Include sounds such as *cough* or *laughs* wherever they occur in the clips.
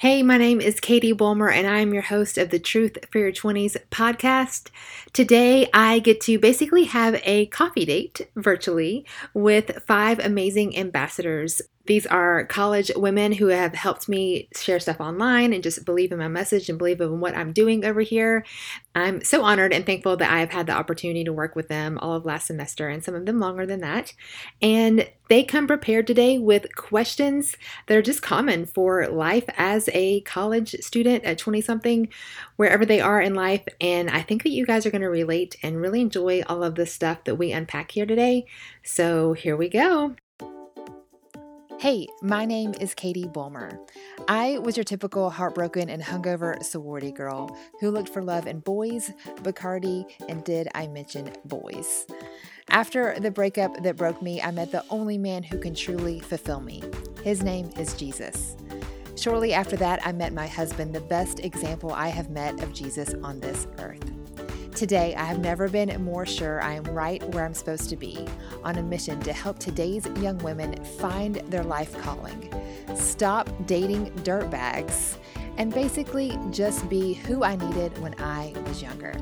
Hey, my name is Katie Bulmer, and I am your host of the Truth for Your 20s podcast. Today, I get to basically have a coffee date virtually with five amazing ambassadors these are college women who have helped me share stuff online and just believe in my message and believe in what I'm doing over here. I'm so honored and thankful that I have had the opportunity to work with them all of last semester and some of them longer than that. And they come prepared today with questions that are just common for life as a college student at 20 something, wherever they are in life. And I think that you guys are going to relate and really enjoy all of the stuff that we unpack here today. So here we go. Hey, my name is Katie Bulmer. I was your typical heartbroken and hungover sorority girl who looked for love in boys, Bacardi, and did I mention boys? After the breakup that broke me, I met the only man who can truly fulfill me. His name is Jesus. Shortly after that, I met my husband, the best example I have met of Jesus on this earth. Today, I have never been more sure I am right where I'm supposed to be, on a mission to help today's young women find their life calling, stop dating dirtbags, and basically just be who I needed when I was younger.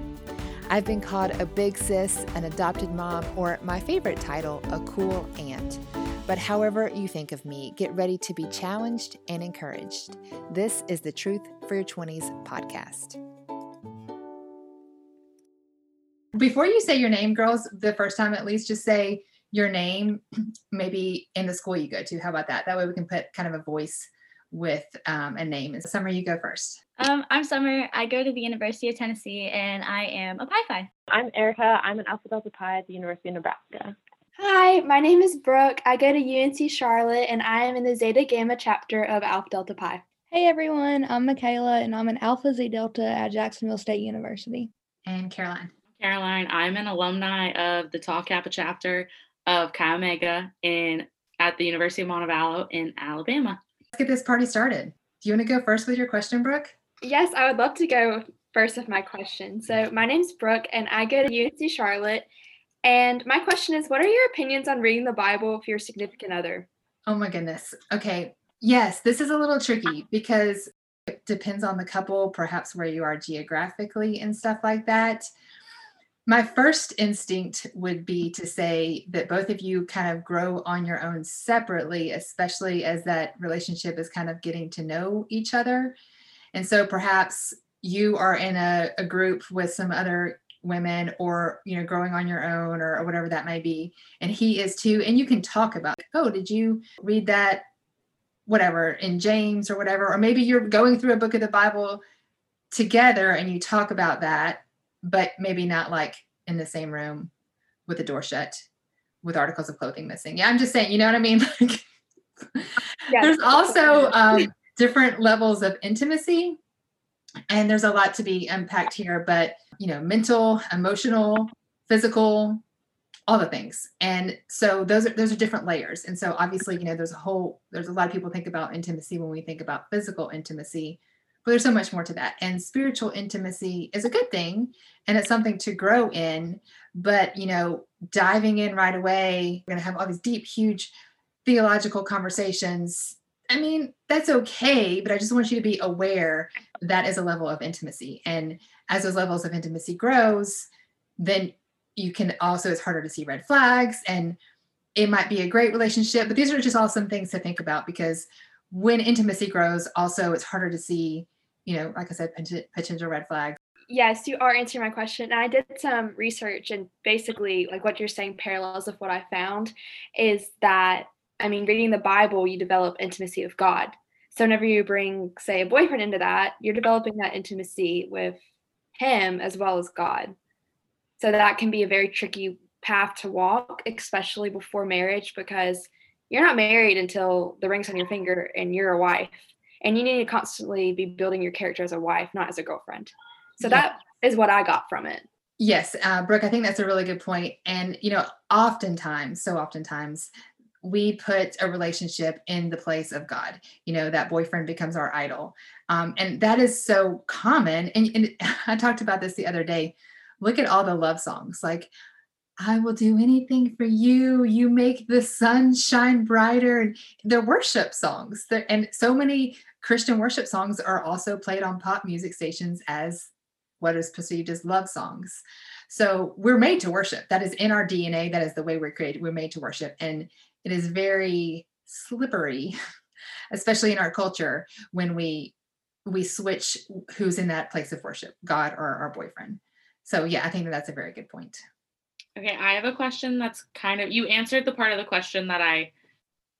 I've been called a big sis, an adopted mom, or my favorite title, a cool aunt. But however you think of me, get ready to be challenged and encouraged. This is the Truth for Your 20s podcast. Before you say your name, girls, the first time at least, just say your name, *clears throat* maybe in the school you go to. How about that? That way we can put kind of a voice with um, a name. And Summer, you go first. Um, I'm Summer. I go to the University of Tennessee and I am a Pi Phi. I'm Erica. I'm an Alpha Delta Pi at the University of Nebraska. Hi, my name is Brooke. I go to UNC Charlotte and I am in the Zeta Gamma chapter of Alpha Delta Pi. Hey everyone, I'm Michaela and I'm an Alpha Zeta Delta at Jacksonville State University. And Caroline. Caroline. I'm an alumni of the Tau Kappa chapter of Chi Omega in at the University of Montevallo in Alabama. Let's get this party started. Do you want to go first with your question, Brooke? Yes, I would love to go first with my question. So my name's Brooke and I go to UNC Charlotte. And my question is, what are your opinions on reading the Bible for your significant other? Oh my goodness. Okay. Yes, this is a little tricky because it depends on the couple, perhaps where you are geographically and stuff like that my first instinct would be to say that both of you kind of grow on your own separately, especially as that relationship is kind of getting to know each other. And so perhaps you are in a, a group with some other women or you know growing on your own or, or whatever that may be and he is too and you can talk about oh did you read that whatever in james or whatever or maybe you're going through a book of the bible together and you talk about that but maybe not like in the same room with the door shut with articles of clothing missing. Yeah, I'm just saying, you know what I mean? *laughs* Like, There's also um, different levels of intimacy, and there's a lot to be unpacked here, but you know, mental, emotional, physical, all the things. And so those are those are different layers. And so obviously, you know, there's a whole there's a lot of people think about intimacy when we think about physical intimacy but there's so much more to that. And spiritual intimacy is a good thing and it's something to grow in. But, you know, diving in right away, we're going to have all these deep, huge theological conversations. I mean, that's okay, but I just want you to be aware that is a level of intimacy. And as those levels of intimacy grows, then you can also, it's harder to see red flags and it might be a great relationship. But these are just all some things to think about because when intimacy grows, also it's harder to see you know, like I said, potential red flags. Yes, you are answering my question. I did some research, and basically, like what you're saying, parallels of what I found is that, I mean, reading the Bible, you develop intimacy with God. So, whenever you bring, say, a boyfriend into that, you're developing that intimacy with him as well as God. So, that can be a very tricky path to walk, especially before marriage, because you're not married until the ring's on your finger and you're a wife and you need to constantly be building your character as a wife not as a girlfriend. So yeah. that is what i got from it. Yes uh, brooke i think that's a really good point. And you know oftentimes so oftentimes we put a relationship in the place of god. You know that boyfriend becomes our idol. Um, and that is so common. And, and *laughs* i talked about this the other day. Look at all the love songs. Like I will do anything for you. You make the sun shine brighter. And they're worship songs. They're, and so many Christian worship songs are also played on pop music stations as what is perceived as love songs. So we're made to worship. That is in our DNA. That is the way we're created. We're made to worship. And it is very slippery, *laughs* especially in our culture, when we we switch who's in that place of worship, God or our boyfriend. So yeah, I think that that's a very good point. Okay, I have a question that's kind of you answered the part of the question that I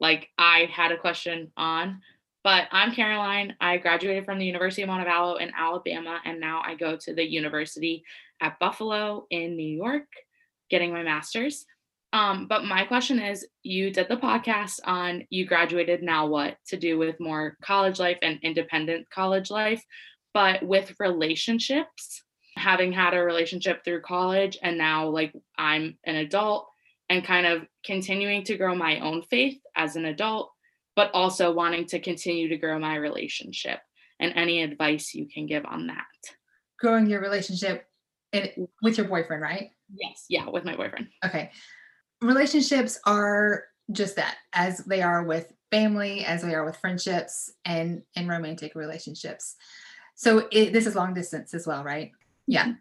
like I had a question on. But I'm Caroline. I graduated from the University of Montevallo in Alabama, and now I go to the University at Buffalo in New York, getting my master's. Um, but my question is you did the podcast on you graduated, now what to do with more college life and independent college life, but with relationships, having had a relationship through college, and now like I'm an adult and kind of continuing to grow my own faith as an adult but also wanting to continue to grow my relationship and any advice you can give on that. Growing your relationship in, with your boyfriend, right? Yes, yeah, with my boyfriend. Okay. Relationships are just that, as they are with family, as they are with friendships and in romantic relationships. So it, this is long distance as well, right? Yeah.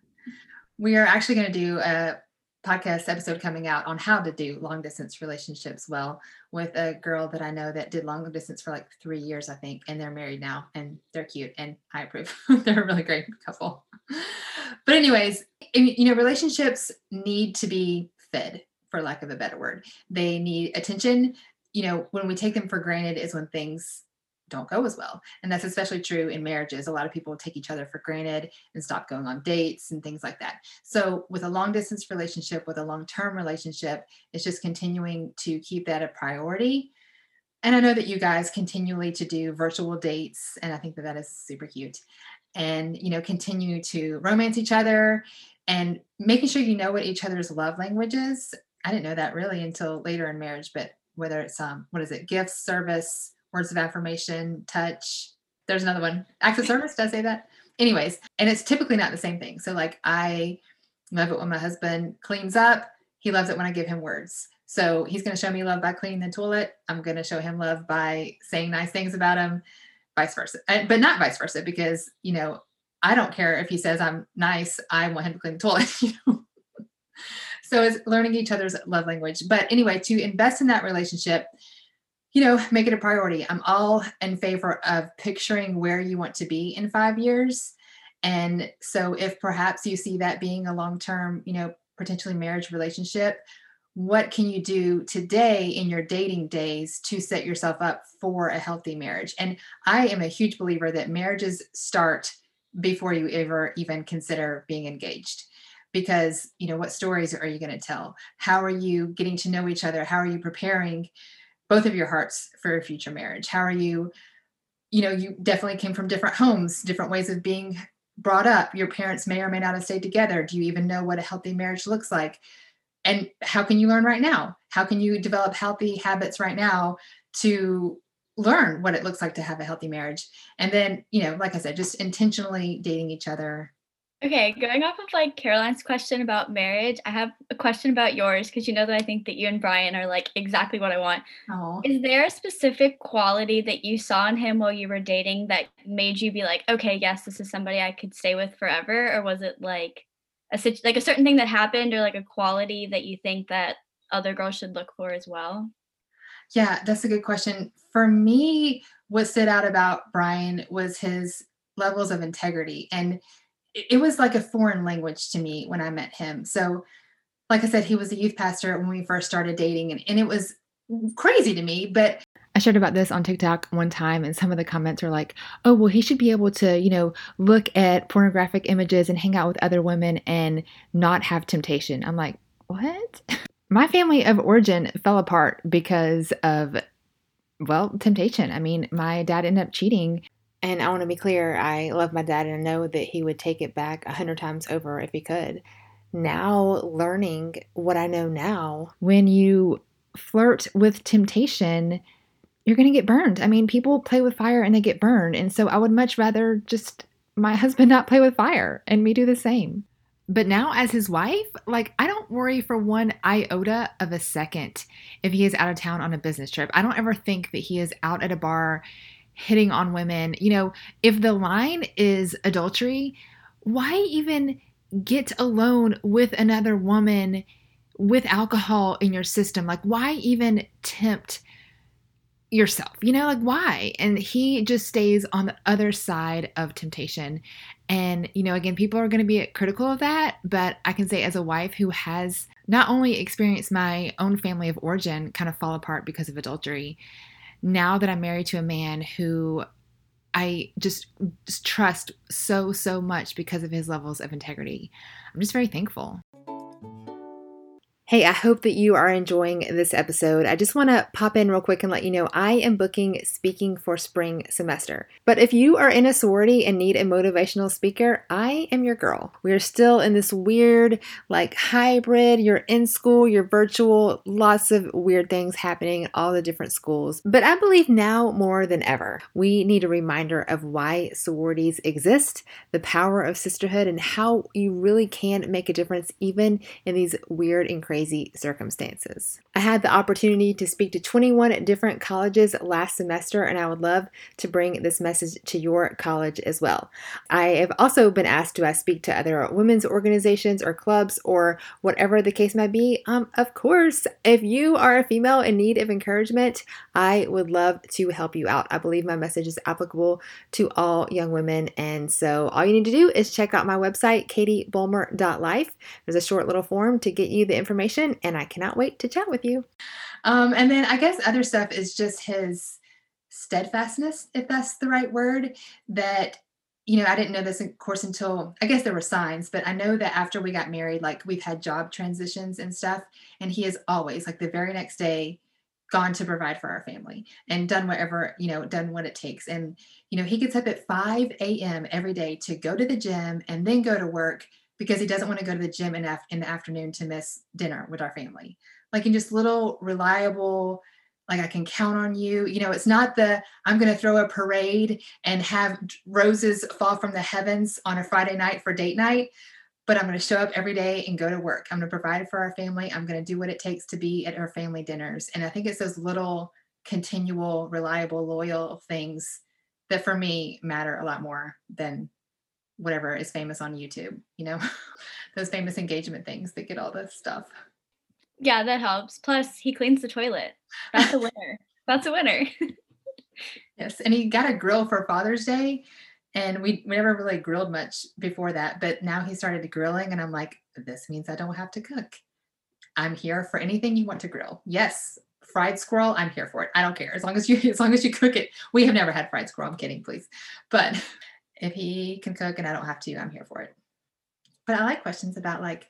We are actually going to do a podcast episode coming out on how to do long distance relationships well with a girl that I know that did long distance for like three years, I think, and they're married now and they're cute and I approve. *laughs* they're a really great couple. But, anyways, you know, relationships need to be fed, for lack of a better word. They need attention. You know, when we take them for granted is when things don't go as well. And that's especially true in marriages. A lot of people take each other for granted and stop going on dates and things like that. So, with a long distance relationship, with a long term relationship, it's just continuing to keep that a priority. And I know that you guys continually to do virtual dates, and I think that that is super cute. And, you know, continue to romance each other and making sure you know what each other's love language is. I didn't know that really until later in marriage, but whether it's um, what is it, gifts, service, words of affirmation, touch. There's another one. Acts of service, does I say that? Anyways, and it's typically not the same thing. So like I love it when my husband cleans up. He loves it when I give him words. So he's going to show me love by cleaning the toilet. I'm going to show him love by saying nice things about him, vice versa. But not vice versa, because, you know, I don't care if he says I'm nice. I want him to clean the toilet. *laughs* So it's learning each other's love language. But anyway, to invest in that relationship, you know, make it a priority. I'm all in favor of picturing where you want to be in five years. And so, if perhaps you see that being a long term, you know, potentially marriage relationship, what can you do today in your dating days to set yourself up for a healthy marriage? And I am a huge believer that marriages start before you ever even consider being engaged because you know what stories are you going to tell how are you getting to know each other how are you preparing both of your hearts for a future marriage. How are you? You know you definitely came from different homes different ways of being brought up. Your parents may or may not have stayed together. Do you even know what a healthy marriage looks like? And how can you learn right now? How can you develop healthy habits right now to learn what it looks like to have a healthy marriage? And then you know like i said just intentionally dating each other Okay, going off of like Caroline's question about marriage, I have a question about yours because you know that I think that you and Brian are like exactly what I want. oh Is there a specific quality that you saw in him while you were dating that made you be like, okay, yes, this is somebody I could stay with forever? Or was it like a situ- like a certain thing that happened or like a quality that you think that other girls should look for as well? yeah that's a good question for me what stood out about brian was his levels of integrity and it, was like a foreign language to me when i met him so like i said he was a youth pastor when we first started dating and, and it was crazy to me but I shared about this on TikTok one time, and some of the comments are like, oh, well, he should be able to, you know, look at pornographic images and hang out with other women and not have temptation. I'm like, what? *laughs* My family of origin fell apart because of, well, temptation. I mean, my dad ended up cheating. And I want to be clear, I love my dad and I know that he would take it back a hundred times over if he could. Now, learning what I know now, when you flirt with temptation, you're going to get burned. I mean, people play with fire and they get burned. And so I would much rather just my *laughs* husband not play with fire and me do the same. But now, as his wife, like, I don't worry for one iota of a second if he is out of town on a business trip. I don't ever think that he is out at a bar hitting on women. You know, if the line is adultery, why even get alone with another woman with alcohol in your system? Like, why even tempt yourself? You know, like, why? And he just stays on the other side of temptation. And, you know, again, people are going to be critical of that, but I can say as a wife who has not only experienced my own family of origin kind of fall apart because of adultery, now that I'm married to a man who I just, just trust so, so much because of his levels of integrity, I'm just very thankful. Hey, I hope that you are enjoying this episode. I just want to pop in real quick and let you know I am booking speaking for spring semester. But if you are in a sorority and need a motivational speaker, I am your girl. We are still in this weird, like hybrid, you're in school, you're virtual, lots of weird things happening in all the different schools. But I believe now more than ever, we need a reminder of why sororities exist, the power of sisterhood, and how you really can make a difference even in these weird and crazy crazy circumstances. I had the opportunity to speak to 21 different colleges last semester, and I would love to bring this message to your college as well. I have also been asked do I speak to other women's organizations or clubs or whatever the case might be. Um, of course, if you are a female in need of encouragement, I would love to help you out. I believe my message is applicable to all young women, and so all you need to do is check out my website, katiebulmer.life. There's a short little form to get you the information information, and I cannot wait to chat with you. Um, and then I guess other stuff is just his steadfastness, if that's the right word, that you know, I didn't know this, of course, until I guess there were signs, but I know that after we got married, like we've had job transitions and stuff. And he has always, like the very next day, gone to provide for our family and done whatever, you know, done what it takes. And, you know, he gets up at 5 a.m. every day to go to the gym and then go to work because he doesn't want to go to the gym af- in the afternoon to miss dinner with our family. Like in just little reliable, like I can count on you. You know, it's not the I'm going to throw a parade and have roses fall from the heavens on a Friday night for date night, but I'm going to show up every day and go to work. I'm going to provide for our family. I'm going to do what it takes to be at our family dinners. And I think it's those little continual, reliable, loyal things that for me matter a lot more than whatever is famous on YouTube, you know, *laughs* those famous engagement things that get all this stuff. Yeah, that helps. Plus, he cleans the toilet. That's a winner. *laughs* That's a winner. yes. And he got a grill for Father's Day. And we, we never really grilled much before that. But now he started grilling. And I'm like, this means I don't have to cook. I'm here for anything you want to grill. Yes, fried squirrel, I'm here for it. I don't care. As long as you *laughs* as long as you cook it. We have never had fried squirrel. I'm kidding, please. But if he can cook and I don't have to, I'm here for it. But I like questions about like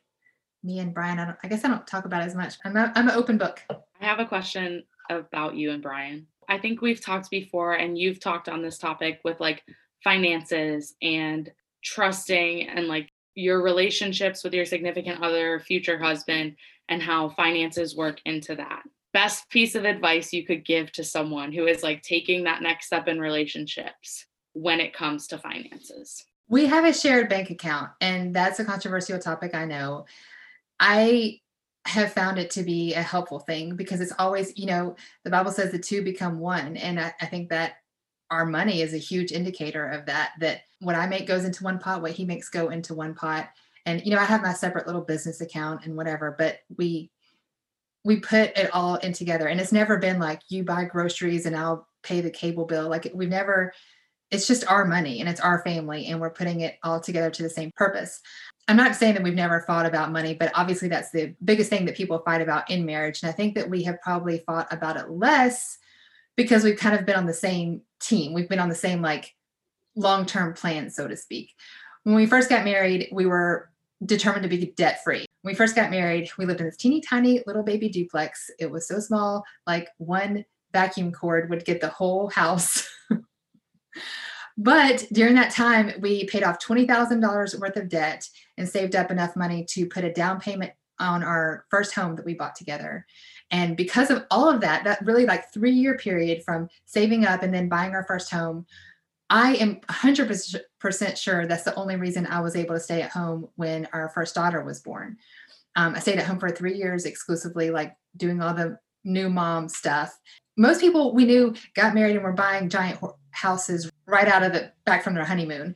me and Brian. I, I guess I don't talk about as much. I'm a, I'm an open book. I have a question about you and Brian. I think we've talked before, and you've talked on this topic with like finances and trusting and like your relationships with your significant other, future husband, and how finances work into that. Best piece of advice you could give to someone who is like taking that next step in relationships when it comes to finances? We have a shared bank account, and that's a controversial topic, I know. I have found it to be a helpful thing because it's always, you know, the Bible says the two become one. And I, I think that our money is a huge indicator of that, that what I make goes into one pot, what he makes go into one pot. And, you know, I have my separate little business account and whatever, but we, we put it all in together and it's never been like you buy groceries and I'll pay the cable bill. Like we've never it's just our money and it's our family and we're putting it all together to the same purpose. I'm not saying that we've never fought about money, but obviously that's the biggest thing that people fight about in marriage. And I think that we have probably fought about it less because we've kind of been on the same team. We've been on the same like long-term plan, so to speak. When we first got married, we were determined to be debt free. When we first got married, we lived in this teeny tiny little baby duplex. It was so small, like one vacuum cord would get the whole house. *laughs* But during that time, we paid off $20,000 worth of debt and saved up enough money to put a down payment on our first home that we bought together. And because of all of that, that really like three year period from saving up and then buying our first home, I am 100% sure that's the only reason I was able to stay at home when our first daughter was born. Um, I stayed at home for three years exclusively, like doing all the new mom stuff. Most people we knew got married and were buying giant houses right out of it back from their honeymoon.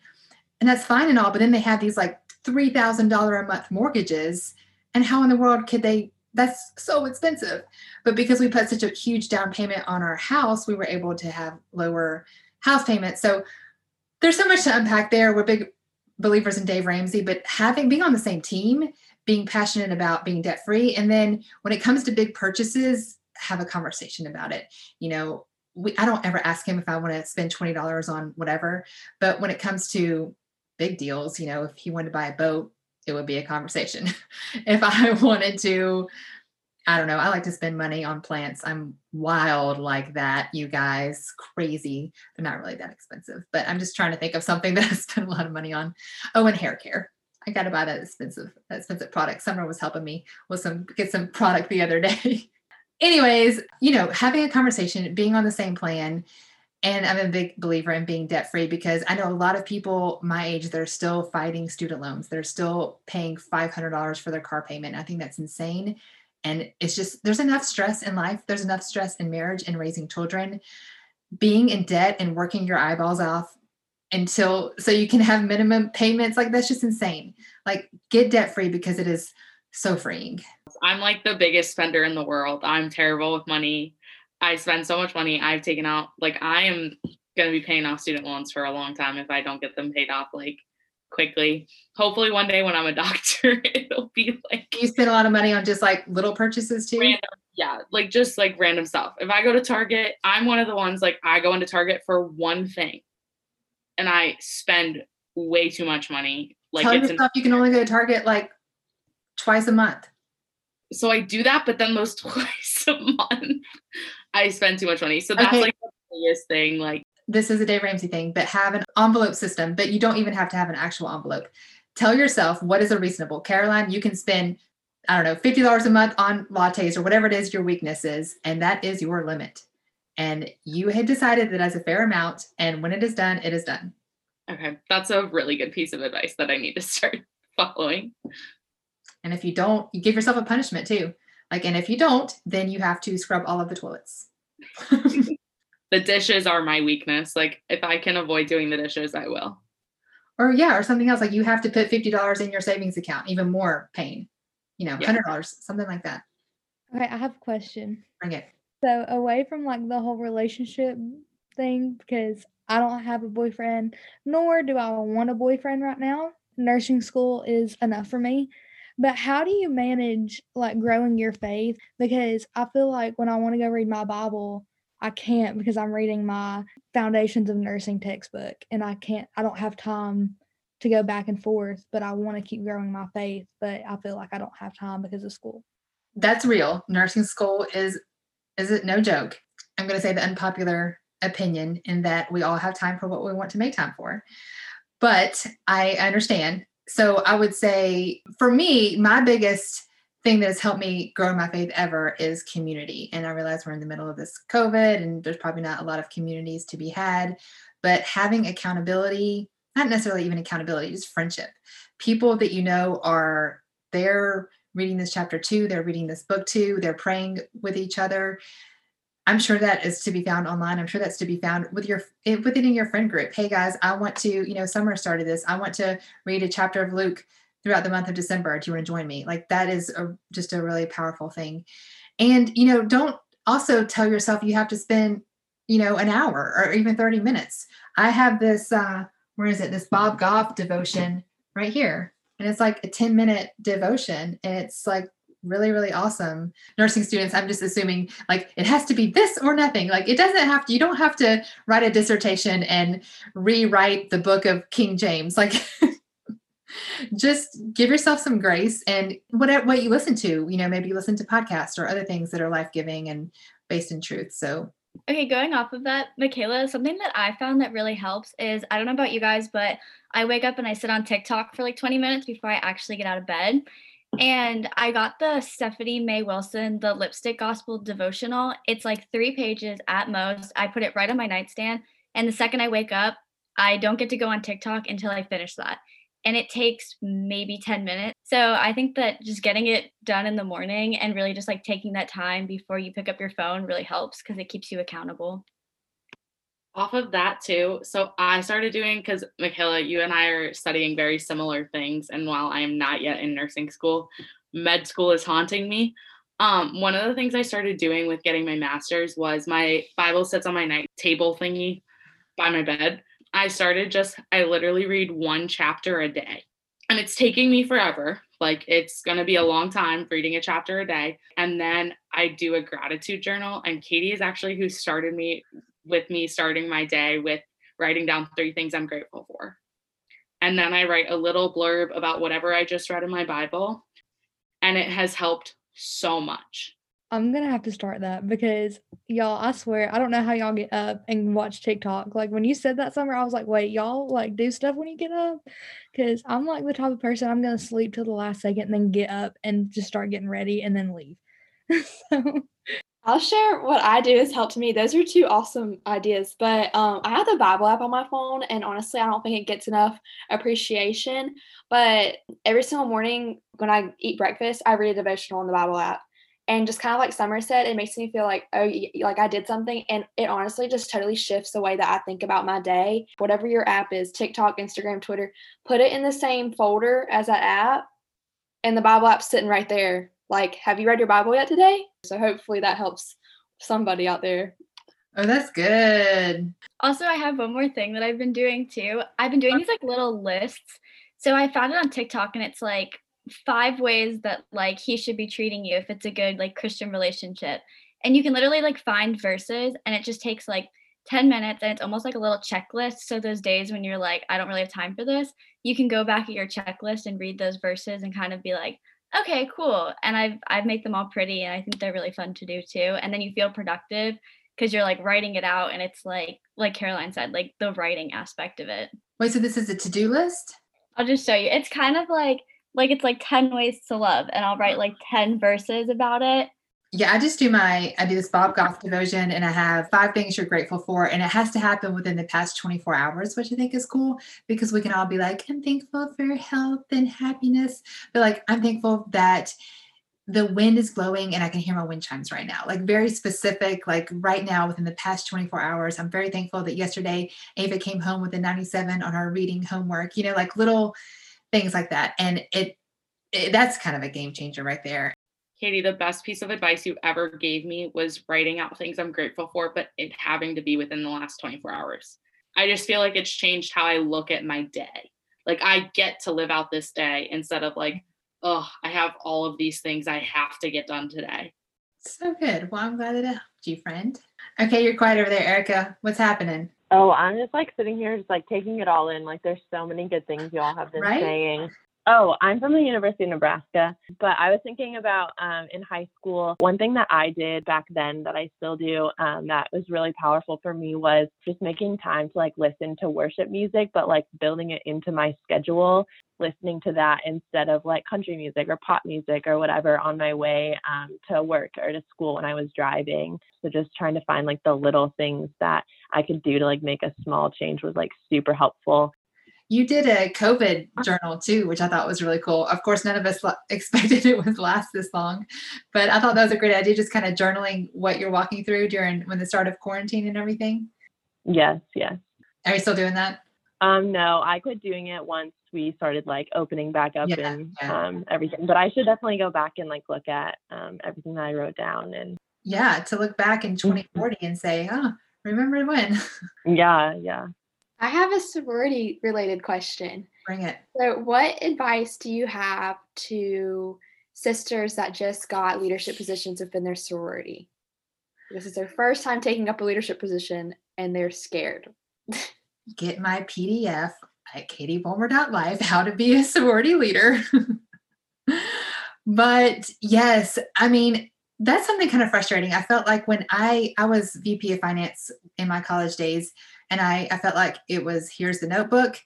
And that's fine and all, but then they have these like $3,000 a month mortgages. And how in the world could they? That's so expensive. But because we put such a huge down payment on our house, we were able to have lower house payments. So there's so much to unpack there. We're big believers in Dave Ramsey, but having being on the same team, being passionate about being debt free, and then when it comes to big purchases, have a conversation about it. You know, we I don't ever ask him if I want to spend twenty dollars on whatever, but when it comes to big deals, you know, if he wanted to buy a boat, it would be a conversation. *laughs* if I *laughs* wanted to, I don't know, I like to spend money on plants. I'm wild like that, you guys, crazy. They're not really that expensive, but I'm just trying to think of something *laughs* that I spend a lot of money on. Oh, and hair care. I got to buy that expensive, that expensive product. Summer was helping me with some get some product the other day. Anyways, you know, having a conversation, being on the same plan, and I'm a big believer in being debt free because I know a lot of people my age that are still fighting student loans. They're still paying $500 for their car payment. I think that's insane. And it's just, there's enough stress in life. There's enough stress in marriage and raising children. Being in debt and working your eyeballs off until so you can have minimum payments, like that's just insane. Like get debt free because it is so freeing. I'm like the biggest spender in the world. I'm terrible with money. I spend so much money. I've taken out like I am going to be paying off student loans for a long time if I don't get them paid off like quickly. Hopefully one day when I'm a *laughs* doctor it'll be like You spend a lot of money on just like little purchases too. random yeah, like just like random stuff. If I go to Target, I'm one of the ones like I go into Target for one thing and I spend way too much money. Like Tell it's yourself you can only go to Target like twice a month. so I do that, but then those *laughs* twice a month, I spend too much money. So that's Okay. like the biggest thing. Like, This is a Dave Ramsey thing, but have an envelope system, but you don't even have to have an actual envelope. Tell yourself what is a reasonable. Caroline, you can spend, I don't know, $50 a month on lattes or whatever it is your weakness is, and that is your limit. And you had decided that as a fair amount, and when it is done, it is done. okay, that's a really good piece of advice that I need to start *laughs* following. And if you don't, you give yourself a punishment too. Like, and if you don't, then you have to scrub all of the toilets. *laughs* The dishes are my weakness. Like, if I can avoid doing the dishes, I will. or yeah, or something else like you have to put fifty dollars in your savings account, even more pain. You know, hundred dollars, something like that. Okay, I have a question. Bring it. So away from like the whole relationship thing, because I don't have a boyfriend, nor do I want a boyfriend right now. Nursing school is enough for me. But how do you manage like growing your faith? Because I feel like when I want to go read my Bible, I can't because I'm reading my Foundations of Nursing textbook and I can't, I don't have time to go back and forth, but I want to keep growing my faith, but I feel like I don't have time because of school. That's real. Nursing school is is it no joke. I'm going to say the unpopular opinion in that we all have time for what we want to make time for. But I understand. So I would say for me, my biggest thing that has helped me grow my faith ever is community. And I realize we're in the middle of this COVID and there's probably not a lot of communities to be had, but having accountability, not necessarily even accountability, just friendship. People that you know are there reading this chapter too, they're reading this book too, they're praying with each other. I'm sure that is to be found online. I'm sure that's to be found with your eh, within your friend group. Hey guys, I want to, you know, summer started this. I want to read a chapter of Luke throughout the month of December. Do you want to join me? Like that is a, just a really powerful thing. And you know, don't also tell yourself you have to spend, you know, an hour or even 30 minutes. I have this uh where is it? This Bob Goff devotion right here. And it's like a 10 minute devotion and it's like really really awesome nursing students. I'm just assuming like it has to be this or nothing. Like it doesn't have to you don't have to write a dissertation and rewrite the book of king james. Like *laughs* just give yourself some grace and whatever what you listen to you know maybe you listen to podcasts or other things that are life-giving and based in truth. So Okay, going off of that, Michaela, something that I found that really helps is I don't know about you guys, but I wake up and I sit on TikTok for like 20 minutes before I actually get out of bed. And I got the Stephanie May Wilson, the Lipstick Gospel devotional. It's like three pages at most. I put it right on my nightstand. And the second I wake up, I don't get to go on TikTok until I finish that. And it takes maybe 10 minutes. So I think that just getting it done in the morning and really just like taking that time before you pick up your phone really helps because it keeps you accountable. Off of that too, so I started doing because Michaela, you and I are studying very similar things, and while I am not yet in nursing school, med school is haunting me. Um, one of the things I started doing with getting my master's was my Bible sits on my night table thingy by my bed. I started just I literally read one chapter a day. And it's taking me forever. Like it's going to be a long time reading a chapter a day. And then I do a gratitude journal and Katie is actually who started me with me starting my day with writing down three things I'm grateful for. And then I write a little blurb about whatever I just read in my Bible. And it has helped so much. I'm gonna have to start that because y'all, I swear, I don't know how y'all get up and watch TikTok. Like when you said that summer, I was like, wait, y'all like do stuff when you get up? Because I'm like the type of person I'm gonna sleep till the last second and then get up and just start getting ready and then leave. *laughs* so I'll share what I do has helped me. Those are two awesome ideas. But um, I have the Bible app on my phone, and honestly, I don't think it gets enough appreciation. But every single morning when I eat breakfast, I read a devotional in the Bible app. And just kind of like Summer said, it makes me feel like, oh, like I did something. And it honestly just totally shifts the way that I think about my day. Whatever your app is TikTok, Instagram, Twitter put it in the same folder as that app. And the Bible app's sitting right there like, have you read your Bible yet today? So hopefully that helps somebody out there. Oh, that's good. Also, I have one more thing that I've been doing too. I've been doing these like little lists. So I found it on TikTok and it's like five ways that like he should be treating you if it's a good like Christian relationship. And you can literally like find verses and it just takes like 10 minutes and it's almost like a little checklist. So those days when you're like, I don't really have time for this, you can go back at your checklist and read those verses and kind of be like, okay, cool. And I've I've made them all pretty and I think they're really fun to do too. And then you feel productive because you're like writing it out and it's like like Caroline said, like the writing aspect of it. Wait, so this is a to-do list? I'll just show you. It's kind of like like it's like 10 ways to love and I'll write like 10 verses about it yeah, I just do my I do this Bob Goff devotion and I have five things you're grateful for. And it has to happen within the past 24 hours, which I think is cool because we can all be like, I'm thankful for health and happiness. But like I'm thankful that the wind is blowing and I can hear my wind chimes right now. Like very specific, like right now within the past 24 hours. I'm very thankful that yesterday Ava came home with a 97 on our reading homework, you know, like little things like that. And it, it that's kind of a game changer right there. Katie, the best piece of advice you ever gave me was writing out things I'm grateful for, but it having to be within the last 24 hours. I just feel like it's changed how I look at my day. Like I get to live out this day instead of like, oh, I have all of these things I have to get done today. So good. Well, I'm glad it helped you, friend. Okay, you're quiet over there, Erica. What's happening? Oh, I'm just like sitting here, just like taking it all in. Like, there's so many good things y'all have been right? saying. Oh, I'm from the University of Nebraska, but I was thinking about um, in high school. One thing that I did back then that I still do um, that was really powerful for me was just making time to like listen to worship music, but like building it into my schedule, listening to that instead of like country music or pop music or whatever on my way um, to work or to school when I was driving. So just trying to find like the little things that I could do to like make a small change was like super helpful you did a COVID journal too, which I thought was really cool. Of course, none of us *laughs* expected it would last this long, but I thought that was a great idea. Just kind of journaling what you're walking through during when the start of quarantine and everything. Yes, yes. Are you still doing that? Um, no, I quit doing it once we started like opening back up yeah, and yeah. um everything. But I should definitely go back and like look at um everything that I wrote down and yeah, to look back in 2040 and say, oh, remember when? *laughs* yeah, yeah. I have a sorority related question. Bring it. So, what advice do you have to sisters that just got leadership positions within their sorority? This is their first time taking up a leadership position and they're scared. *laughs* Get my PDF at katiebulmer.life, how to be a sorority leader. *laughs* but yes, I mean, that's something kind of frustrating. I felt like when I I was VP of finance in my college days, and I, I felt like it was here's the notebook,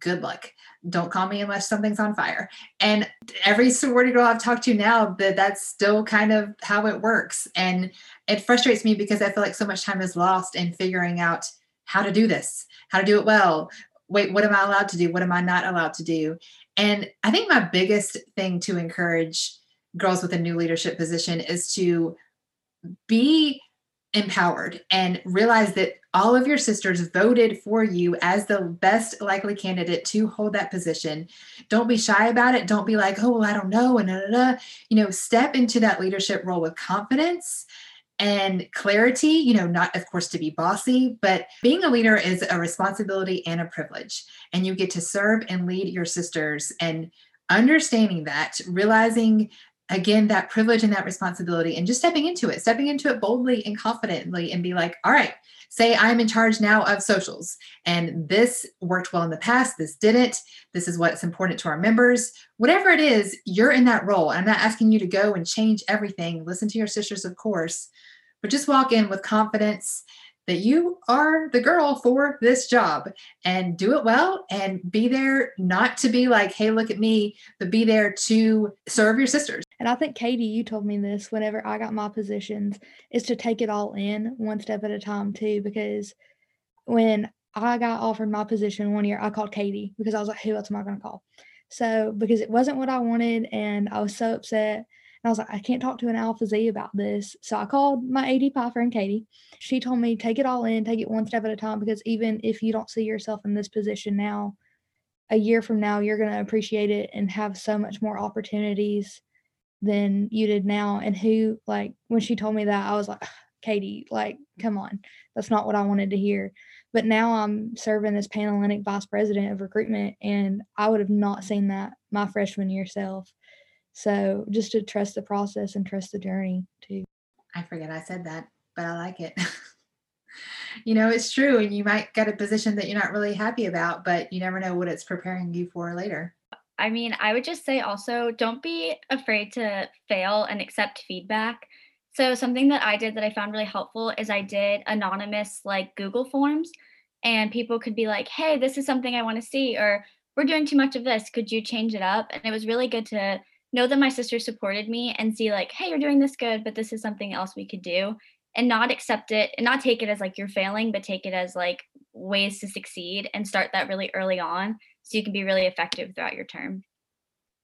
good luck. Don't call me unless something's on fire. And every sorority girl I've talked to now, that that's still kind of how it works. And it frustrates me because I feel like so much time is lost in figuring out how to do this, how to do it well. Wait, what am I allowed to do? What am I not allowed to do? And I think my biggest thing to encourage girls with a new leadership position is to be empowered and realize that all of your sisters voted for you as the best likely candidate to hold that position. Don't be shy about it. Don't be like, oh, well, I don't know. And da, da, da. you know, step into that leadership role with confidence and clarity, you know, not of course to be bossy, but being a leader is a responsibility and a privilege. And you get to serve and lead your sisters and understanding that, realizing again that privilege and that responsibility and just stepping into it stepping into it boldly and confidently and be like all right say i'm in charge now of socials. And this worked well in the past this didn't. This is what's important to our members. Whatever it is you're in that role. I'm not asking you to go and change everything. Listen to your sisters of course. But just walk in with confidence that you are the girl for this job. And do it well and be there not to be like, hey, look at me, but be there to serve your sisters. And I think, Katie, you told me this whenever I got my positions is to take it all in one step at a time, too, because when I got offered my position one year, I called Katie because I was like, who else am I going to call? So, because it wasn't what I wanted and I was so upset I was like, I can't talk to an Alpha Z about this. So I called my AD Pi friend Katie. She told me, take it all in, take it one step at a time, because even if you don't see yourself in this position now, a year from now, you're going to appreciate it and have so much more opportunities than you did now. And who, like, when she told me that, I was like, Katie, like, mm-hmm. come on. That's not what I wanted to hear. But now I'm serving as Panhellenic Vice President of Recruitment, and I would have not mm-hmm. seen that my freshman year self. So just to trust the process and trust the journey too. I forget I said that, but I like it. *laughs* you know, it's true. And you might get a position that you're not really happy about, but you never know what it's preparing you for later. I mean, I would just say also don't be afraid to fail and accept feedback. So, something that I did that I found really helpful is I did anonymous like Google forms, and people could be like, hey, this is something I want to see, or we're doing too much of this. Could you change it up? And it was really good to know that my sister supported me and see like hey you're doing this good but this is something else we could do and not accept it and not take it as like you're failing but take it as like ways to succeed and start that really early on so you can be really effective throughout your term.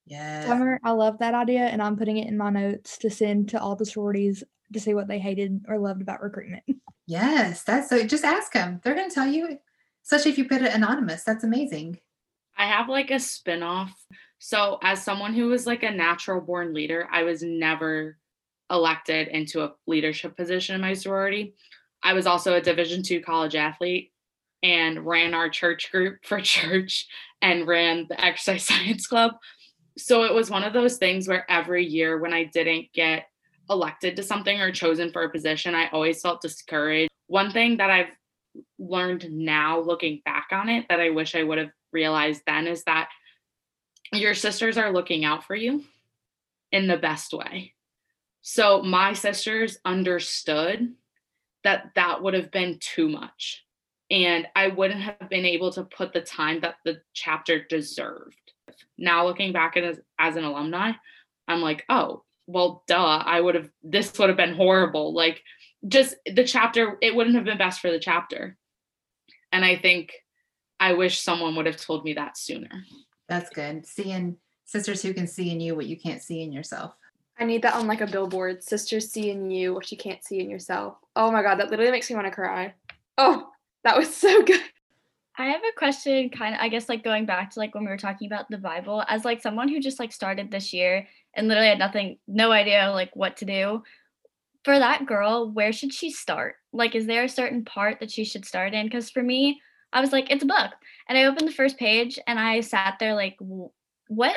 Yeah. Summer i love that idea and i'm putting it in my notes to send to all the sororities to see what they hated or loved about recruitment. *laughs* Yes that's so just ask them they're going to tell you especially if you put it anonymous that's amazing. I have like a spin-off. So, as someone who was like a natural born leader, I was never elected into a leadership position in my sorority. I was also a Division two college athlete and ran our church group for *laughs* church and ran the exercise *laughs* science club. So it was one of those things where every year when I didn't get elected to something or chosen for a position, I always felt discouraged. One thing that I've learned now looking back on it that I wish I would have realized then is that your sisters are looking out for you in the best way. So my sisters understood that that would have been too much. And I wouldn't have been able to put the time that the chapter deserved. Now, looking back at as, as an alumni, I'm like, oh, well, duh, I would have, this would have been horrible. Like, just the chapter, it wouldn't have been best for the chapter. And I think I wish someone would have told me that sooner. That's good. Seeing sisters who can see in you what you can't see in yourself. I need that on like a billboard. Sisters see in you what you can't see in yourself. Oh my god, that literally makes me want to cry. Oh, that was so *laughs* good. I have a question kind of I guess like going back to like when we were talking about the Bible as like someone who just like started this year and literally had nothing no idea like what to do. For that girl, where should she start? Like is there a certain part that she should start in cuz for me, I was like, it's a book. And I opened the first page and I sat there like, what?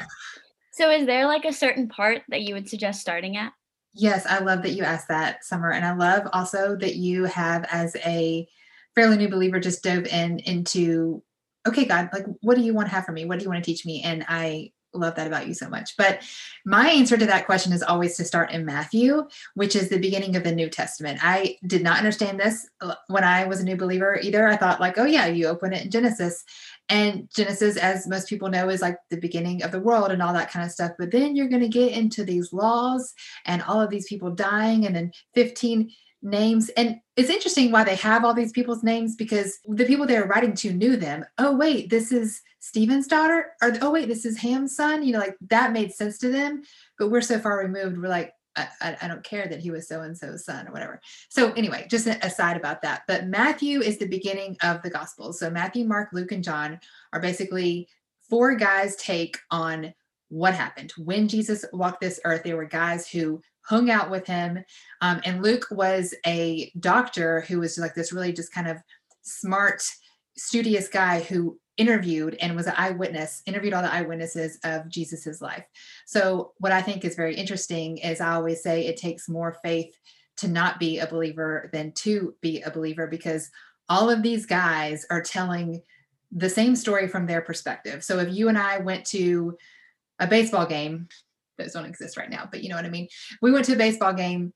So is there like a certain part that you would suggest starting at? Yes, I love that you asked that, Summer. And I love also that you have, as a fairly new believer, just dove in into, okay, God, like, what do you want to have for me? What do you want to teach me? And I love that about you so much. But my answer to that question is always to start in Matthew, which is the beginning of the New Testament. I did not understand this uh, when I was a new believer either. I thought, like, oh, yeah, you open it in Genesis. And Genesis, as most people know, is like the beginning of the world and all that kind of stuff. But then you're going to get into these laws and all of these people dying, and then 15 names. And it's interesting why they have all these people's names because the people they were writing to knew them. Oh, wait, this is Stephen's daughter. Or, oh, wait, this is Ham's son. You know, like that made sense to them. But we're so far removed. We're like, I, I, don't care that he was so and so's son or whatever. So, anyway, just an aside about that. But Matthew is the beginning of the Gospels. So, Matthew, Mark, Luke, and John are basically four guys' take on what happened when Jesus walked this earth. They were guys who hung out with him. Um, and Luke was a doctor who was like this really just kind of smart, studious guy who interviewed and was an eyewitness, interviewed all the eyewitnesses of Jesus's life. So, what I think is very interesting is I always say it takes more faith to not be a believer than to be a believer because all of these guys are telling the same story from their perspective. So, if you and I went to a baseball game, those don't exist right now, but you know what I mean. We went to a baseball game.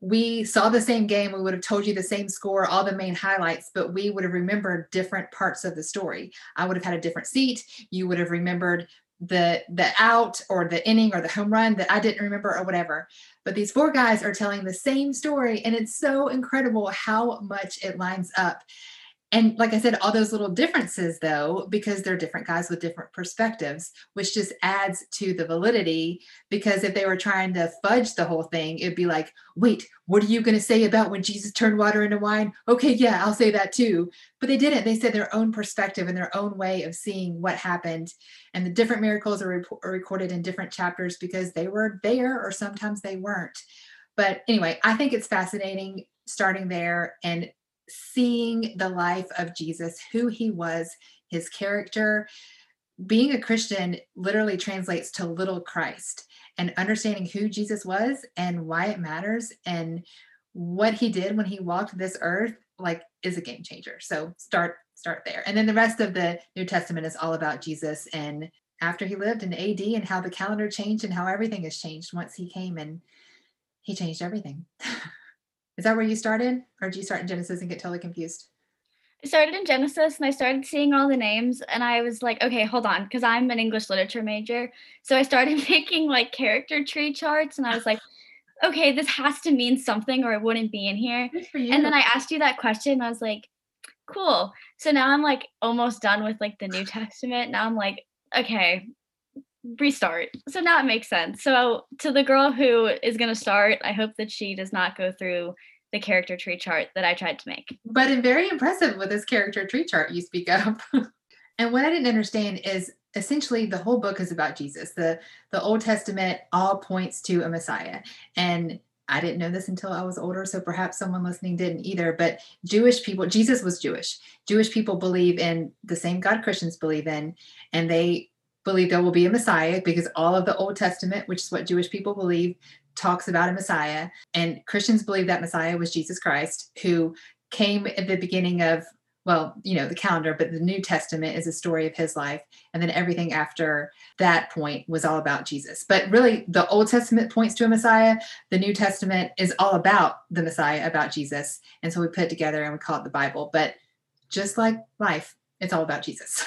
We saw the same game. We would have told you the same score, all the main highlights, but we would have remembered different parts of the story. I would have had a different seat. You would have remembered the the out or the inning or the home run that I didn't remember or whatever. But these four guys are telling the same story, and it's so incredible how much it lines up and like I said, all those little differences, though, because they're different guys with different perspectives, which just adds to the validity. Because if they were trying to fudge the whole thing, it'd be like, wait, what are you going to say about when Jesus turned water into wine? Okay, yeah, I'll say that too. But they didn't. They said their own perspective and their own way of seeing what happened. And the different miracles are, rep- are recorded in different chapters because they were there or sometimes they weren't. But anyway, I think it's fascinating starting there and seeing the life of Jesus, who he was, his character. Being a Christian literally translates to little Christ and understanding who Jesus was and why it matters and what he did when he walked this earth like is a game changer. So start start there. And then the rest of the New Testament is all about Jesus and after he lived in AD and how the calendar changed and how everything has changed once he came and he changed everything. *laughs* Is that where you started? Or did you start in Genesis and get totally confused? I started in Genesis and I started seeing all the names and I was like, okay, hold on, because I'm an English literature major. So I started *laughs* making like character tree charts and I was like, okay, this has to mean something or it wouldn't be in here. And then I asked you that question and I was like, cool. So now I'm like almost done with like the New Testament. Now I'm like, okay, restart. So now it makes sense. So to the girl who is going to start, I hope that she does not go through the character tree chart that I tried to make. But it's very impressive with this character tree chart you speak of. *laughs* and what I didn't understand is essentially the whole book is about Jesus. The the Old Testament all points to a Messiah. And I didn't know this until I was older, so perhaps someone listening didn't either. But Jewish people, Jesus was Jewish. Jewish people believe in the same God Christians believe in, and they believe there will be a Messiah because all of the Old Testament, which is what Jewish people believe, talks about a Messiah. And Christians believe that Messiah was Jesus Christ, who came at the beginning of, well, you know, the calendar, but the New Testament is a story of his life. And then everything after that point was all about Jesus. But really, the Old Testament points to a Messiah. The New Testament is all about the Messiah, about Jesus. And so we put it together and we call it the Bible. But just like life, it's all about Jesus,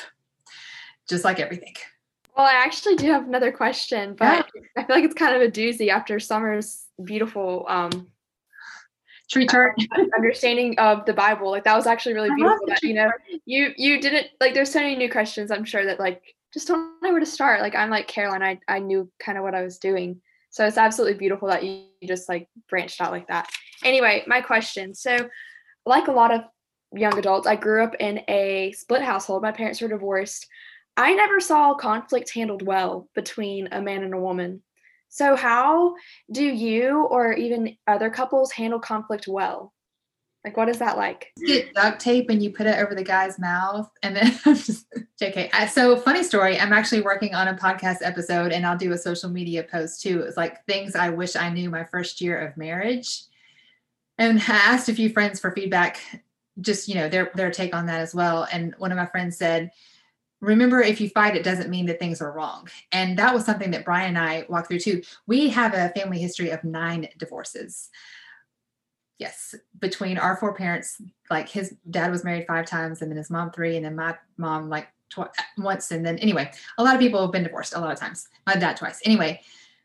*laughs* just like everything. Well, I actually do have another question, but yeah. I feel like it's kind of a doozy after Summer's beautiful um, tree chart understanding of the Bible. Like that was actually really beautiful. That, you know, you you didn't like. There's so many new questions. I'm sure that like just don't know where to start. Like I'm like Caroline. I I knew kind of what I was doing. So it's absolutely beautiful that you just like branched out like that. Anyway, my question. So, like a lot of young adults, I grew up in a split household. My parents were divorced. I never saw conflict handled well between a man and a woman. So, how do you or even other couples handle conflict well? Like, what is that like? You get duct tape and you put it over the guy's mouth, and then *laughs* just JK. So, funny story. I'm actually working on a podcast episode, and I'll do a social media post too. It's like things I wish I knew my first year of marriage, and I asked a few friends for feedback, just you know their their take on that as well. And one of my friends said, remember if you fight it doesn't mean that things are wrong. And that was something that brian and i walked through too. We have a family history of nine divorces. Yes between our four parents like his dad was married five times and then his mom three and then my mom like tw- once and then anyway a lot of people have been divorced a lot of times. My dad twice. Anyway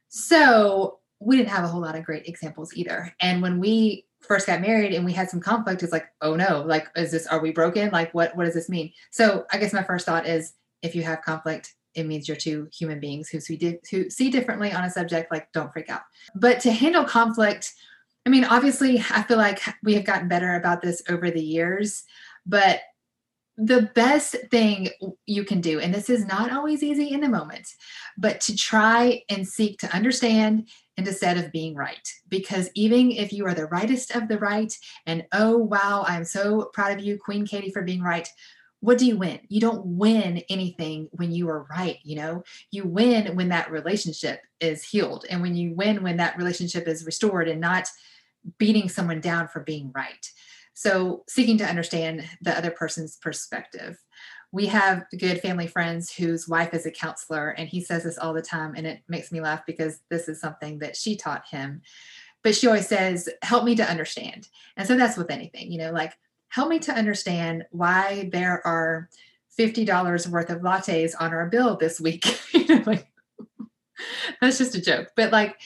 so we didn't have a whole lot of great examples either. And when we first got married and we had some conflict it's like oh no like is this are we broken like what what does this mean so i guess my first thought is if you have conflict it means you're two human beings who see, di- who see differently on a subject. Like, don't freak out. But to handle conflict, I mean, obviously, I feel like we have gotten better about this over the years, but the best thing you can do, and this is not always easy in the moment, but to try and seek to understand instead of being right. Because even if you are the rightest of the right, and oh, wow, I'm so proud of you, Queen Katie, for being right. What do you win? You don't win anything when you are right. You know, you win when that relationship is healed and when you win when that relationship is restored and not beating someone down for being right. So, seeking to understand the other person's perspective. We have good family friends whose wife is a counselor, and he says this all the time, and it makes me laugh because this is something that she taught him. But she always says, Help me to understand. And so that's with anything, you know, like, help me to understand why there are $50 worth of lattes on our bill this week. *laughs* you know, like, that's just a joke. But like,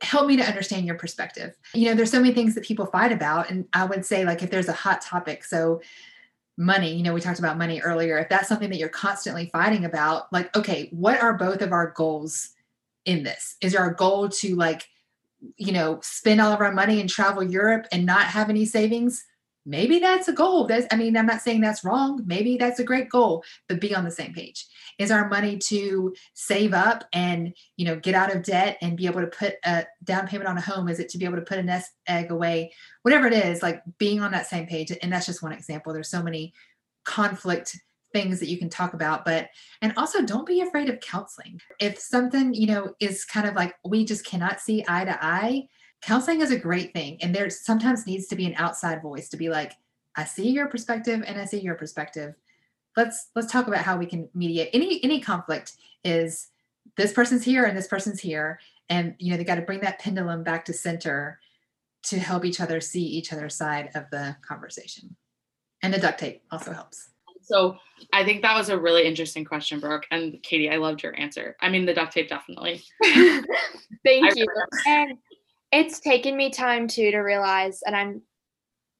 help me to understand your perspective. You know, there's so many things that people fight about. And I would say, like, if there's a hot topic, so money, you know, we talked about money earlier. If that's something that you're constantly fighting about, like, okay, what are both of our goals in this? Is our goal to, like, you know, spend all of our money and travel Europe and not have any savings? Maybe that's a goal. That's, I mean, I'm not saying that's wrong. Maybe that's a great goal, but be on the same page. Is our money to save up and, you know, get out of debt and be able to put a down payment on a home? Is it to be able to put a nest egg away? Whatever it is, like being on that same page. And that's just one example. There's so many conflict things that you can talk about but and also don't be afraid of counseling if something you know is kind of like we just cannot see eye to eye counseling is a great thing and there sometimes needs to be an outside voice to be like i see your perspective and i see your perspective let's let's talk about how we can mediate any any conflict is this person's here and this person's here and you know they got to bring that pendulum back to center to help each other see each other's side of the conversation and the duct tape also helps so I think that was a really interesting question, Brooke. And Katie, I loved your answer. I mean, the duct tape definitely. *laughs* Thank I you. And it's taken me time too to realize, and I'm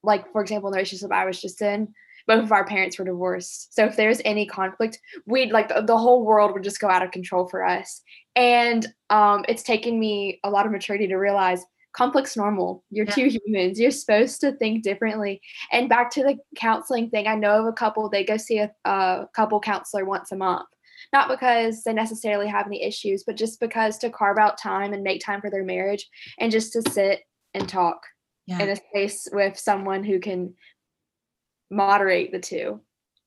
like, for example, in the relationship I was just in, both of our parents were divorced. So if there's any conflict, we'd like the, the whole world would just go out of control for us. And um, it's taken me a lot of maturity to realize conflict's normal. You're yeah. two humans. You're supposed to think differently. And back to the counseling thing, I know of a couple, they go see a, a couple counselor once a month not because they necessarily have any issues, but just because to carve out time and make time for their marriage and just to sit and talk yeah. in a space with someone who can moderate the two.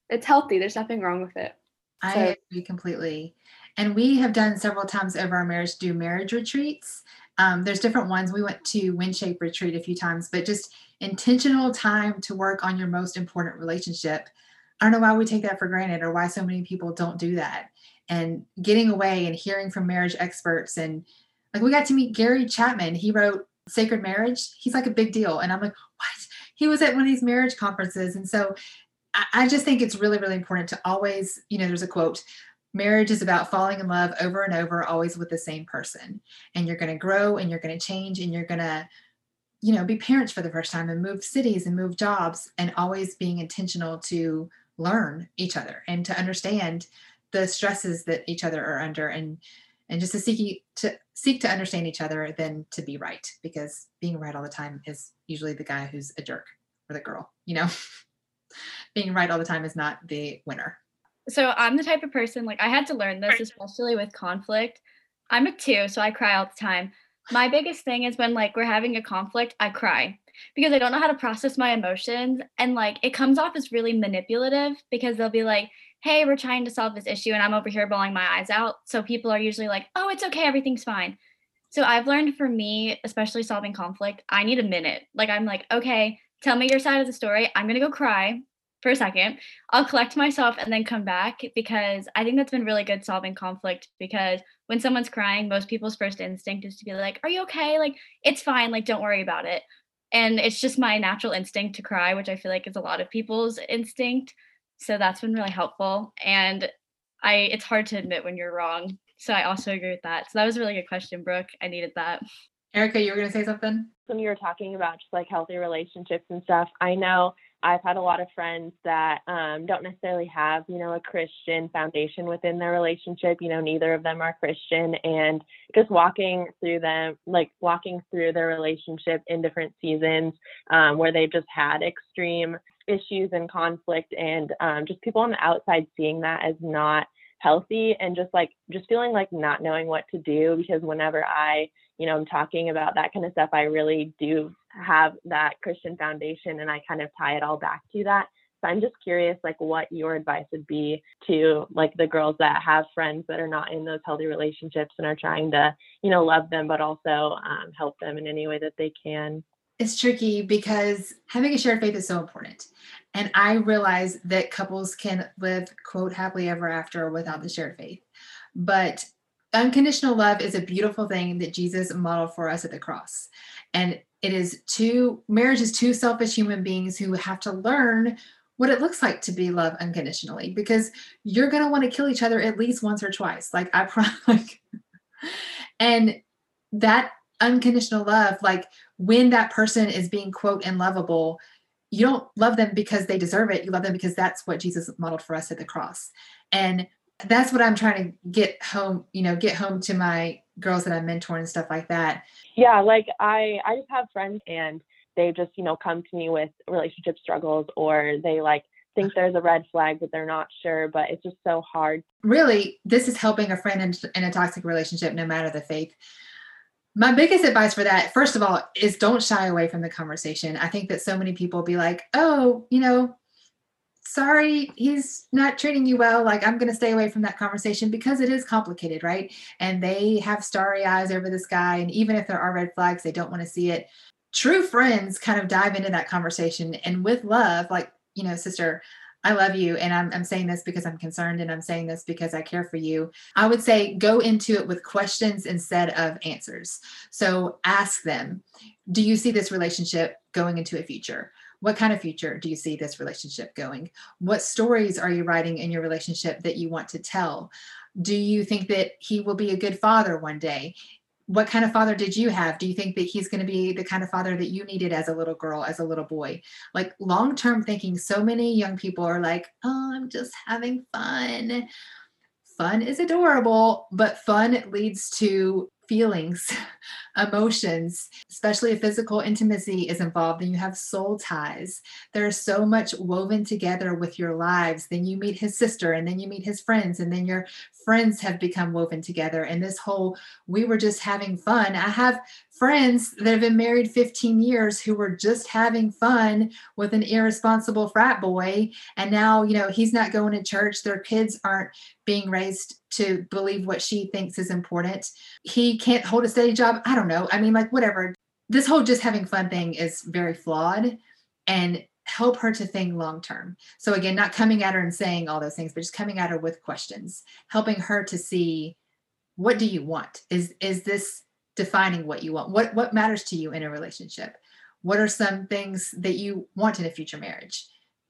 It's healthy. There's nothing wrong with it. I so. agree completely. And we have done several times over our marriage do marriage retreats. Um, there's different ones. We went to WinShape retreat a few times, but just intentional time to work on your most important relationship. I don't know why we take that for granted or why so many people don't do that and getting away and hearing from marriage experts and like we got to meet Gary Chapman. He wrote Sacred Marriage. He's like a big deal. And I'm like, what? He was at one of these marriage conferences. And so I, I just think it's really, really important to always, you know, there's a quote marriage is about falling in love over and over, always with the same person. And you're going to grow and you're going to change and you're going to, you know, be parents for the first time and move cities and move jobs and always being intentional to learn each other and to understand the stresses that each other are under and and just to seek to seek to understand each other than to be right because being right all the time is usually the guy who's a jerk or the girl you know? *laughs* Being right all the time is not the winner. So i'm the type of person like i had to learn this especially with conflict. I'm a two so i cry all the time. My biggest thing is when like we're having a conflict i cry because i don't know how to process my emotions and like it comes off as really manipulative because they'll be like hey, we're trying to solve this issue and I'm over here bawling my eyes out. So people are usually like, oh, it's okay, everything's fine. So I've learned for me, especially solving conflict, I need a minute. Like I'm like, okay, tell me your side of the story. I'm gonna go cry for a second. I'll collect myself and then come back because I think that's been really good solving conflict because when someone's crying, most people's first instinct is to be like, Are you okay? Like, it's fine, like, don't worry about it. And it's just my natural instinct to cry, which I feel like is a lot of people's instinct. So that's been really helpful. And I it's hard to admit when you're wrong. So I also agree with that. So that was a really good question, Brooke. I needed that. Erica, you were gonna say something? When you were talking about just like healthy relationships and stuff, I know I've had a lot of friends that um, don't necessarily have, you know, a Christian foundation within their relationship. You know, neither of them are Christian, and just walking through them, like walking through their relationship in different seasons um, where they've just had extreme issues and conflict, and um, just people on the outside seeing that as not healthy and just like just feeling like not knowing what to do because whenever I, you know, I'm talking about that kind of stuff, I really do have that Christian foundation and I kind of tie it all back to that. So I'm just curious like what your advice would be to like the girls that have friends that are not in those healthy relationships and are trying to, you know, love them but also um, help them in any way that they can it's tricky because having a shared faith is so important. And I realize that couples can live, quote, happily ever after without the shared faith. But unconditional love is a beautiful thing that Jesus modeled for us at the cross. And it is two, marriage is two selfish human beings who have to learn what it looks like to be loved unconditionally because you're going to want to kill each other at least once or twice. Like, I *laughs* promise. Like, and that unconditional love, like, when that person is being quote unlovable you don't love them because they deserve it. You love them because that's what jesus modeled for us at the cross. And that's what i'm trying to get home you know get home to my girls that i mentor and stuff like that. Yeah like i i just have friends and they just you know come to me with relationship struggles or they like think uh-huh. there's a red flag but they're not sure but it's just so hard. Really this is helping a friend in, in a toxic relationship no matter the faith my biggest advice for that first of all is don't shy away from the conversation. I think that so many people be like oh you know sorry he's not treating you well. Like i'm going to stay away from that conversation because it is complicated right? And they have starry eyes over this guy and even if there are red flags they don't want to see it. True friends kind of dive into that conversation and with love like you know sister I love you. And I'm, I'm saying this because I'm concerned and I'm saying this because I care for you. I would say go into it with questions instead of answers. So ask them, do you see this relationship going into a future? What kind of future do you see this relationship going? What stories are you writing in your relationship that you want to tell? Do you think that he will be a good father one day? What kind of father did you have? Do you think that he's going to be the kind of father that you needed as a little girl, as a little boy? Like long term thinking, so many young people are like, oh, I'm just having fun. Fun is adorable, but fun leads to feelings, *laughs* emotions, especially if physical intimacy is involved, then you have soul ties. There's so much woven together with your lives. Then you meet his sister, and then you meet his friends, and then your friends have become woven together. And this whole, we were just having fun. I have friends that have been married 15 years who were just having fun with an irresponsible frat boy. And now, you know, he's not going to church. Their kids aren't being raised to believe what she thinks is important. He can't hold a steady job. I don't know. I mean, like, whatever. This whole just having fun thing is very flawed and help her to think long term. So, again, not coming at her and saying all those things, but just coming at her with questions, helping her to see what do you want? Is, is this defining what you want? What, what matters to you in a relationship? What are some things that you want in a future marriage?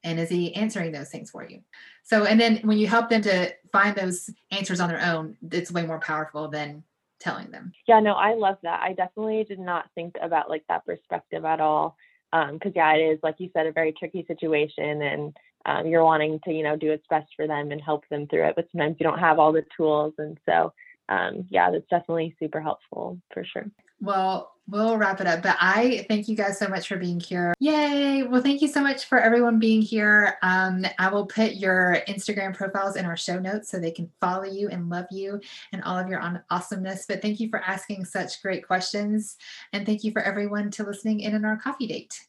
and is he answering those things for you so and then when you help them to find those answers on their own it's way more powerful than telling them yeah no i love that i definitely did not think about like that perspective at all because um, yeah it is like you said a very tricky situation and um, you're wanting to you know do what's best for them and help them through it but sometimes you don't have all the tools and so um, yeah that's definitely super helpful for sure well, we'll wrap it up. But I thank you guys so much for being here. Yay. Well, thank you so much for everyone being here. Um, I will put your Instagram profiles in our show notes so they can follow you and love you and all of your awesomeness. But thank you for asking such great questions. And thank you for everyone to listening in on our coffee date.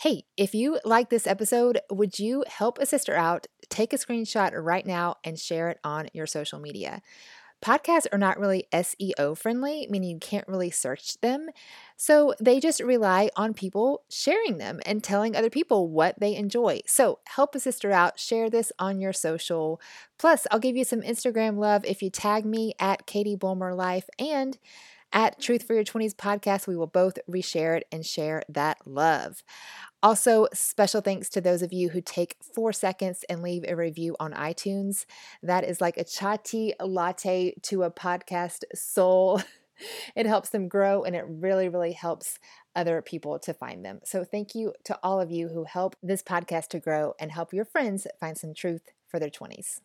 Hey, if you like this episode, would you help a sister out? Take a screenshot right now and share it on your social media. Podcasts are not really SEO friendly, meaning you can't really search them. So they just rely on people sharing them and telling other people what they enjoy. So help a sister out, share this on your social. Plus, I'll give you some Instagram love if you tag me at Katie Bulmer Life and at Truth for Your 20s podcast. We will both reshare it and share that love. Also, special thanks to those of you who take four seconds and leave a review on iTunes. That is like a chai latte to a podcast soul. *laughs* it helps them grow and it really, really helps other people to find them. So, thank you to all of you who help this podcast to grow and help your friends find some truth for their 20s.